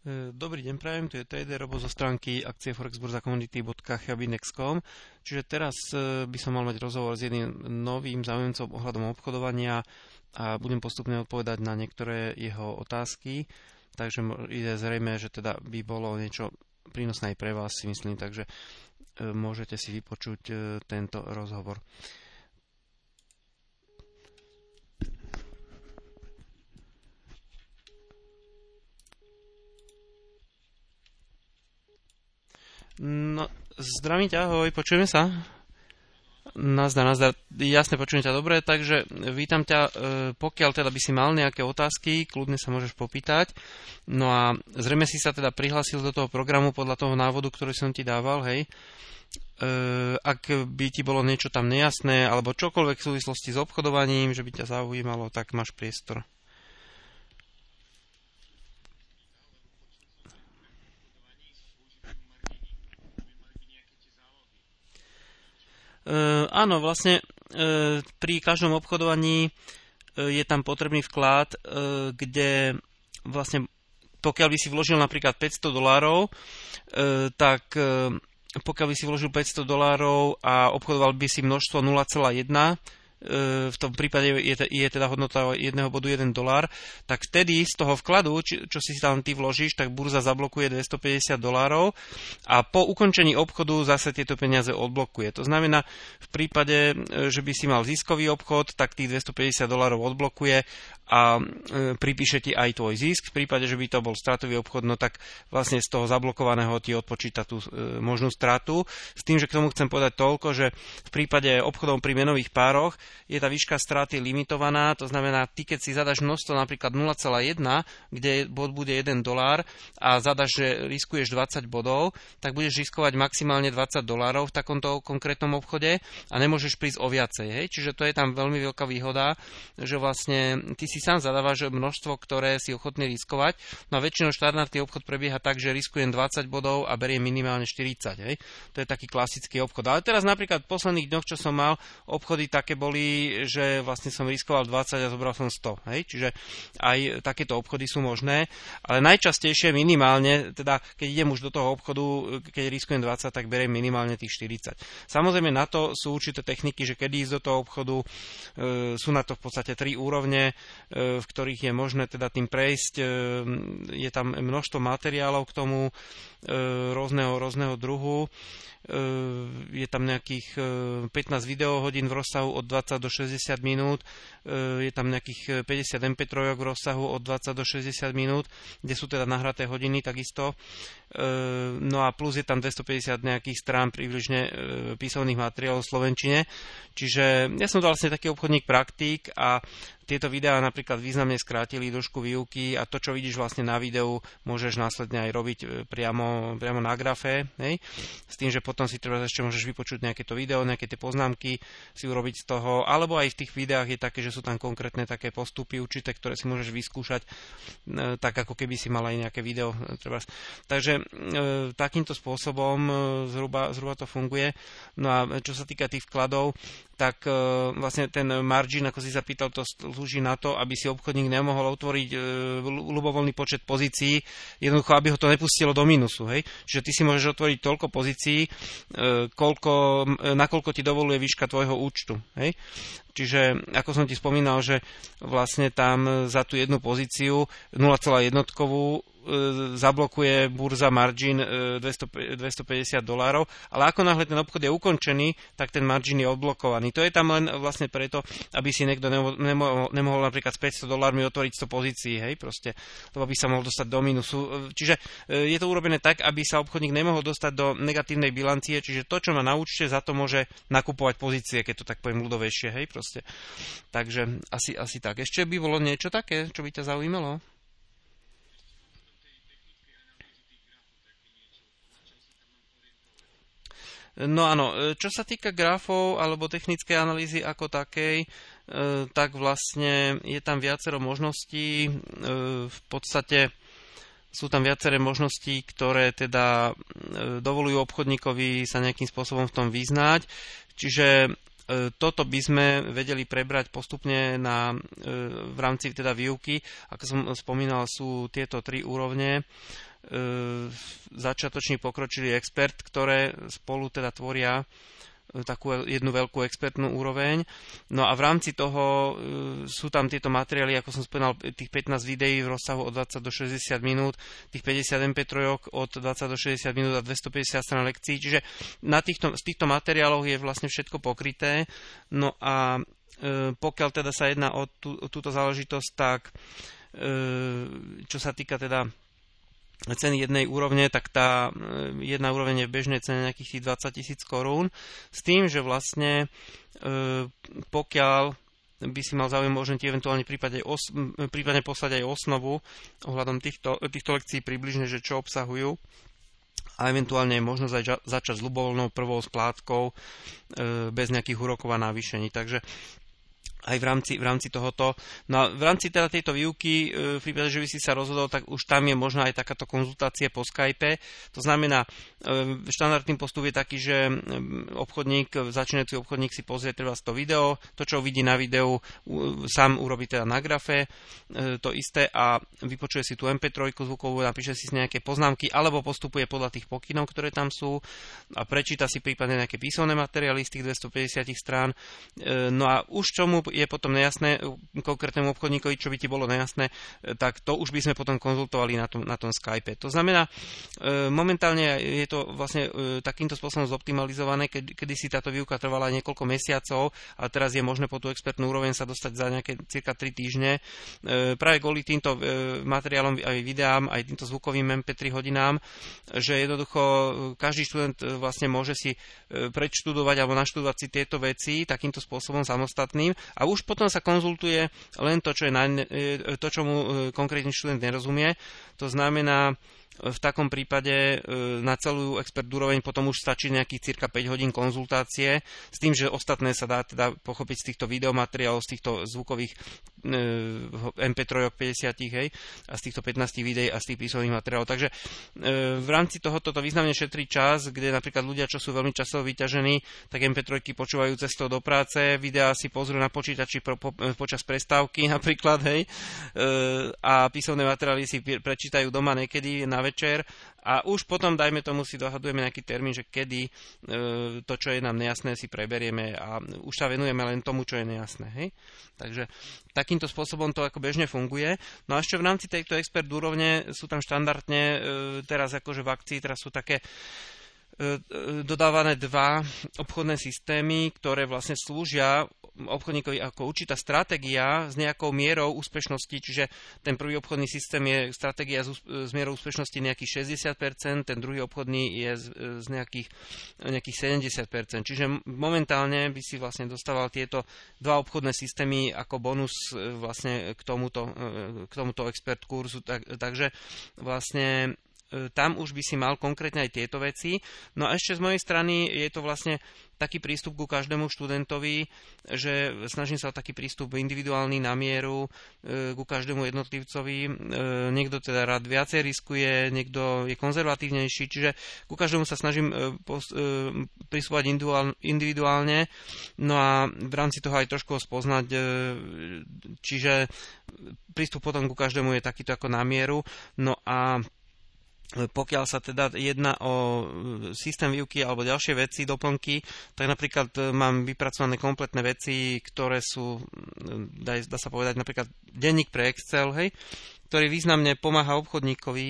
E, dobrý deň, prajem, tu je Trader Robo zo stránky akcie forexburzacommodity.chabinex.com Čiže teraz e, by som mal mať rozhovor s jedným novým zaujímavcom ohľadom obchodovania a budem postupne odpovedať na niektoré jeho otázky. Takže ide zrejme, že teda by bolo niečo prínosné aj pre vás, si myslím, takže e, môžete si vypočuť tento rozhovor. No, zdravím ťa, ahoj, počujeme sa? Nazdar, nazdar. Jasne, počujem ťa dobre, takže vítam ťa. E, pokiaľ teda by si mal nejaké otázky, kľudne sa môžeš popýtať. No a zrejme si sa teda prihlásil do toho programu podľa toho návodu, ktorý som ti dával, hej. E, ak by ti bolo niečo tam nejasné, alebo čokoľvek v súvislosti s obchodovaním, že by ťa zaujímalo, tak máš priestor. Áno, vlastne e, pri každom obchodovaní e, je tam potrebný vklad, kde vlastne pokiaľ by si vložil napríklad 500 dolárov, tak pokiaľ by si vložil 500 dolárov a obchodoval by si množstvo 0,1, v tom prípade je, je teda hodnota jedného bodu 1 dolár, tak vtedy z toho vkladu, či, čo si tam ty vložíš, tak burza zablokuje 250 dolárov a po ukončení obchodu zase tieto peniaze odblokuje. To znamená, v prípade, že by si mal ziskový obchod, tak tých 250 dolárov odblokuje a e, pripíše ti aj tvoj zisk. V prípade, že by to bol stratový obchod, no tak vlastne z toho zablokovaného ti odpočíta tú e, možnú stratu. S tým, že k tomu chcem povedať toľko, že v prípade obchodov pri menových pároch je tá výška straty limitovaná, to znamená, ty keď si zadaš množstvo napríklad 0,1, kde bod bude 1 dolár a zadaš, že riskuješ 20 bodov, tak budeš riskovať maximálne 20 dolárov v takomto konkrétnom obchode a nemôžeš prísť o viacej. Hej? Čiže to je tam veľmi veľká výhoda, že vlastne ty si sám zadávaš množstvo, ktoré si ochotný riskovať. No a väčšinou štandardný obchod prebieha tak, že riskujem 20 bodov a beriem minimálne 40. Hej. To je taký klasický obchod. Ale teraz napríklad v posledných dňoch, čo som mal, obchody také boli, že vlastne som riskoval 20 a zobral som 100. Hej. Čiže aj takéto obchody sú možné. Ale najčastejšie minimálne, teda keď idem už do toho obchodu, keď riskujem 20, tak beriem minimálne tých 40. Samozrejme na to sú určité techniky, že kedy ísť do toho obchodu, e, sú na to v podstate tri úrovne. E, v ktorých je možné teda tým prejsť. E, je tam množstvo materiálov k tomu e, rôzneho, rôzneho druhu. Je tam nejakých 15 videohodín v rozsahu od 20 do 60 minút. Je tam nejakých 50 MP3 v rozsahu od 20 do 60 minút, kde sú teda nahraté hodiny takisto. No a plus je tam 250 nejakých strán približne písomných materiálov v Slovenčine. Čiže ja som to vlastne taký obchodník praktík a tieto videá napríklad významne skrátili dĺžku výuky a to, čo vidíš vlastne na videu, môžeš následne aj robiť e, priamo, priamo na grafe, hej? s tým, že potom si treba ešte môžeš vypočuť nejaké to video, nejaké tie poznámky si urobiť z toho, alebo aj v tých videách je také, že sú tam konkrétne také postupy určité, ktoré si môžeš vyskúšať, e, tak ako keby si mal aj nejaké video. E, treba. Takže takýmto spôsobom zhruba, zhruba to funguje. No a čo sa týka tých vkladov, tak vlastne ten margin, ako si sa pýtal, to slúži na to, aby si obchodník nemohol otvoriť e, ľubovoľný počet pozícií, jednoducho, aby ho to nepustilo do minusu. Hej? Čiže ty si môžeš otvoriť toľko pozícií, e, koľko, nakoľko ti dovoluje výška tvojho účtu. Hej? Čiže, ako som ti spomínal, že vlastne tam za tú jednu pozíciu 0,1 E, zablokuje burza margin 200, 250 dolárov, ale ako náhle ten obchod je ukončený, tak ten margin je odblokovaný. To je tam len vlastne preto, aby si niekto nemohol, nemohol napríklad s 500 dolármi otvoriť 100 pozícií, hej, proste, lebo by sa mohol dostať do minusu. Čiže e, je to urobené tak, aby sa obchodník nemohol dostať do negatívnej bilancie, čiže to, čo má na účte, za to môže nakupovať pozície, keď to tak poviem ľudovejšie, hej, proste. Takže asi, asi tak. Ešte by bolo niečo také, čo by ťa zaujímalo? No áno, e, čo sa týka grafov alebo technickej analýzy ako takej, e, tak vlastne je tam viacero možností. E, v podstate sú tam viaceré možnosti, ktoré teda dovolujú obchodníkovi sa nejakým spôsobom v tom vyznať. Čiže toto by sme vedeli prebrať postupne na, v rámci teda výuky. Ako som spomínal, sú tieto tri úrovne. začiatočný pokročilý expert, ktoré spolu teda tvoria takú jednu veľkú expertnú úroveň. No a v rámci toho sú tam tieto materiály, ako som spomínal, tých 15 videí v rozsahu od 20 do 60 minút, tých 50 MP3 od 20 do 60 minút a 250 stran lekcií. Čiže na týchto, z týchto materiálov je vlastne všetko pokryté. No a e, pokiaľ teda sa jedná o tú, túto záležitosť, tak e, čo sa týka teda ceny jednej úrovne, tak tá e, jedna úroveň je v bežnej cene nejakých tých 20 tisíc korún. S tým, že vlastne e, pokiaľ by si mal záujem, môžem ti eventuálne prípadne, os, prípadne poslať aj osnovu ohľadom týchto, týchto lekcií približne, že čo obsahujú a eventuálne je možnosť aj začať s ľubovoľnou prvou splátkou e, bez nejakých úrokov a navýšení. Takže aj v rámci, v rámci tohoto. No a v rámci teda tejto výuky, e, v prípade, že by si sa rozhodol, tak už tam je možná aj takáto konzultácia po Skype. To znamená, e, štandardný postup je taký, že obchodník, začínajúci obchodník si pozrie treba to video, to, čo vidí na videu, sám urobí teda na grafe e, to isté a vypočuje si tú MP3 zvukovú, napíše si nejaké poznámky alebo postupuje podľa tých pokynov, ktoré tam sú a prečíta si prípadne nejaké písomné materiály z tých 250 strán. No a už čomu je potom nejasné konkrétnemu obchodníkovi, čo by ti bolo nejasné, e, tak to už by sme potom konzultovali na tom, na tom Skype. To znamená, e, momentálne je to vlastne e, takýmto spôsobom zoptimalizované, kedy si táto výuka trvala niekoľko mesiacov a teraz je možné po tú expertnú úroveň sa dostať za nejaké cirka 3 týždne. Práve kvôli týmto materiálom aj videám, aj týmto zvukovým MP3 hodinám, že jednoducho každý študent vlastne môže si predštudovať alebo naštudovať si tieto veci takýmto spôsobom samostatným už potom sa konzultuje len to, čo, je na, e, to, čo mu e, konkrétny študent nerozumie. To znamená, v takom prípade e, na celú expert úroveň potom už stačí nejakých cirka 5 hodín konzultácie s tým, že ostatné sa dá teda pochopiť z týchto videomateriálov, z týchto zvukových e, MP3 50 hej, a z týchto 15 videí a z tých písomných materiálov. Takže e, v rámci tohoto to významne šetrí čas, kde napríklad ľudia, čo sú veľmi časovo vyťažení, tak MP3 počúvajú cestou do práce, videá si pozrú na počítači po, po, počas prestávky napríklad, hej, a písomné materiály si prečítajú doma niekedy na večer a už potom, dajme tomu, si dohadujeme nejaký termín, že kedy e, to, čo je nám nejasné, si preberieme a už sa venujeme len tomu, čo je nejasné. Hej? Takže takýmto spôsobom to ako bežne funguje. No a ešte v rámci tejto expert úrovne sú tam štandardne e, teraz akože v akcii, teraz sú také dodávané dva obchodné systémy, ktoré vlastne slúžia obchodníkovi ako určitá stratégia s nejakou mierou úspešnosti, čiže ten prvý obchodný systém je stratégia s, mierou úspešnosti nejakých 60%, ten druhý obchodný je z, z nejakých, nejakých 70%. Čiže momentálne by si vlastne dostával tieto dva obchodné systémy ako bonus e, vlastne k tomuto, e, k tomuto expert kurzu. Tak, takže vlastne e, tam už by si mal konkrétne aj tieto veci. No a ešte z mojej strany je to vlastne taký prístup ku každému študentovi, že snažím sa o taký prístup individuálny na mieru e, ku každému jednotlivcovi. E, niekto teda rád viacej riskuje, niekto je konzervatívnejší, čiže ku každému sa snažím e, prisúvať individuálne, no a v rámci toho aj trošku spoznať, čiže prístup potom ku každému je takýto ako na mieru. No a pokiaľ sa teda jedná o e, systém výuky alebo ďalšie veci, doplnky, tak napríklad e, mám vypracované kompletné veci, ktoré sú, dá, dá sa povedať, napríklad denník pre Excel, hej, ktorý významne pomáha obchodníkovi,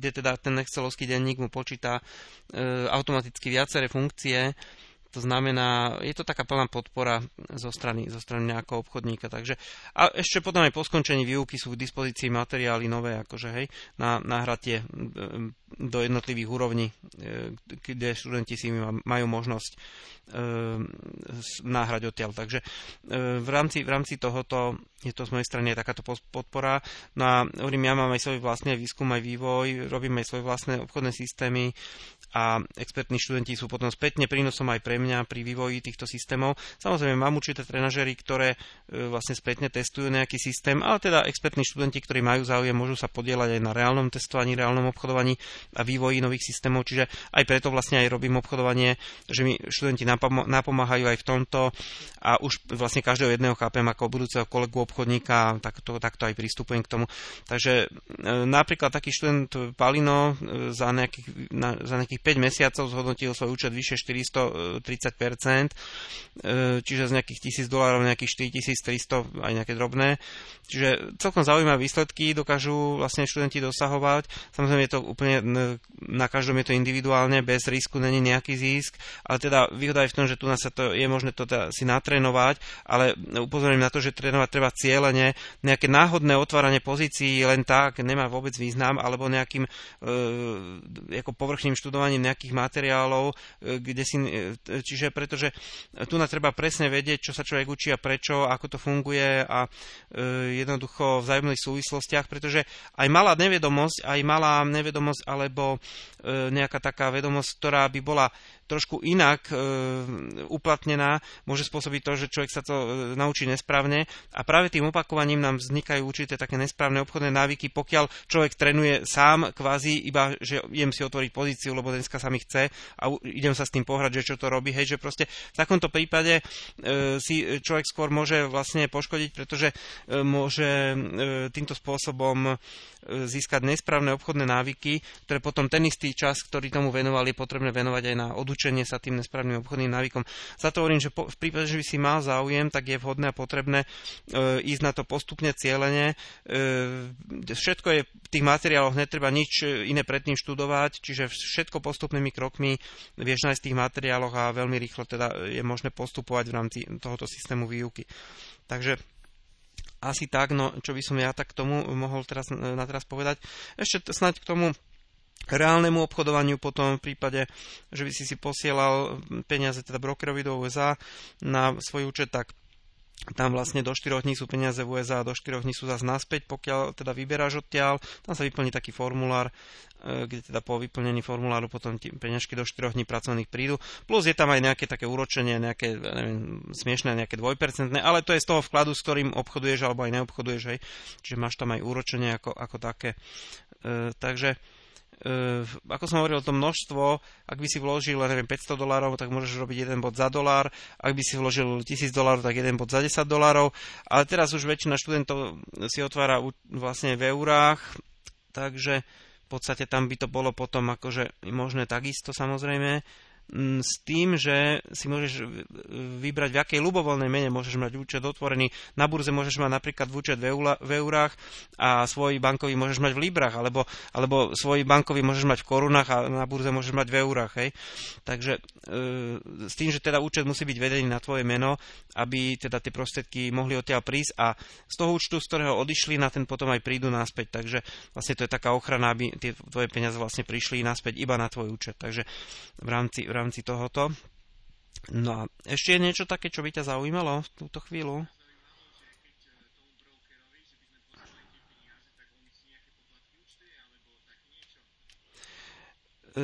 kde teda ten Excelovský denník mu počíta e, automaticky viaceré funkcie, to znamená, je to taká plná podpora zo strany, zo strany nejakého obchodníka. Takže, a ešte potom aj po skončení výuky sú k dispozícii materiály nové, akože hej, na, na hratie do jednotlivých úrovní, e, kde študenti si majú možnosť e, náhrať odtiaľ. Takže e, v rámci, v rámci tohoto je to z mojej strany takáto podpora. No a hovorím, ja mám aj svoj vlastný výskum, aj vývoj, robím aj svoje vlastné obchodné systémy a expertní študenti sú potom spätne prínosom aj pre mňa pri vývoji týchto systémov. Samozrejme, mám určité trenažery, ktoré vlastne spätne testujú nejaký systém, ale teda expertní študenti, ktorí majú záujem, môžu sa podielať aj na reálnom testovaní, reálnom obchodovaní a vývoji nových systémov, čiže aj preto vlastne aj robím obchodovanie, že mi študenti napomáhajú aj v tomto a už vlastne každého jedného chápem ako budúceho kolegu obchodníka, takto, takto aj pristupujem k tomu. Takže napríklad taký študent Palino za nejakých, na, za nejakých 5 mesiacov zhodnotil svoj účet vyše 430%, čiže z nejakých 1000 dolárov nejakých 4300 aj nejaké drobné. Čiže celkom zaujímavé výsledky dokážu vlastne študenti dosahovať. Samozrejme je to úplne na každom je to individuálne, bez risku není nejaký zisk, ale teda výhoda je v tom, že tu sa to je možné to teda si natrénovať, ale upozorím na to, že trénovať treba cieľene, nejaké náhodné otváranie pozícií len tak nemá vôbec význam, alebo nejakým e, ako povrchným študovaním nejakých materiálov, e, kde si, e, čiže pretože tu na treba presne vedieť, čo sa človek učí a prečo, ako to funguje a e, jednoducho v vzájomných súvislostiach, pretože aj malá nevedomosť, aj malá nevedomosť alebo e, nejaká taká vedomosť, ktorá by bola trošku inak e, uplatnená, môže spôsobiť to, že človek sa to e, naučí nesprávne. A práve tým opakovaním nám vznikajú určité také nesprávne obchodné návyky, pokiaľ človek trénuje sám kvázi iba, že idem si otvoriť pozíciu, lebo dneska sa mi chce a idem sa s tým pohrať, že čo to robí, hej, že proste v takomto prípade si človek skôr môže vlastne poškodiť, pretože môže týmto spôsobom získať nesprávne obchodné návyky, ktoré potom ten istý čas, ktorý tomu venovali, je potrebné venovať aj na odu odučenie sa tým nesprávnym obchodným návykom. Za to hovorím, že po, v prípade, že by si mal záujem, tak je vhodné a potrebné e, ísť na to postupne cieľene. E, všetko je v tých materiáloch, netreba nič iné predtým študovať, čiže všetko postupnými krokmi vieš nájsť v tých materiáloch a veľmi rýchlo teda je možné postupovať v rámci tohoto systému výuky. Takže asi tak, no čo by som ja tak k tomu mohol teraz, na teraz povedať. Ešte snáď k tomu reálnemu obchodovaniu potom v prípade, že by si si posielal peniaze teda brokerovi do USA na svoj účet, tak tam vlastne do 4 dní sú peniaze v USA a do 4 dní sú zase naspäť, pokiaľ teda vyberáš odtiaľ. Tam sa vyplní taký formulár, e, kde teda po vyplnení formuláru potom ti peňažky do 4 dní pracovných prídu. Plus je tam aj nejaké také úročenie, nejaké neviem, smiešné, nejaké dvojpercentné, ale to je z toho vkladu, s ktorým obchoduješ alebo aj neobchoduješ, hej. Čiže máš tam aj úročenie ako, ako také. E, takže ako som hovoril, to množstvo, ak by si vložil, neviem, 500 dolárov, tak môžeš robiť jeden bod za dolár, ak by si vložil 1000 dolárov, tak jeden bod za 10 dolárov, ale teraz už väčšina študentov si otvára vlastne v eurách, takže v podstate tam by to bolo potom akože možné takisto samozrejme, s tým, že si môžeš vybrať, v akej ľubovoľnej mene môžeš mať účet otvorený. Na burze môžeš mať napríklad účet v, eula, v eurách a svoj bankový môžeš mať v librách, alebo, alebo svoj bankový môžeš mať v korunách a na burze môžeš mať v eurách. Hej. Takže e, s tým, že teda účet musí byť vedený na tvoje meno, aby teda tie prostriedky mohli odtiaľ prísť a z toho účtu, z ktorého odišli, na ten potom aj prídu naspäť. Takže vlastne to je taká ochrana, aby tie tvoje peniaze vlastne prišli naspäť iba na tvoj účet. Takže v rámci, v rámci tohoto. No a ešte je niečo také, čo by ťa zaujímalo v túto chvíľu?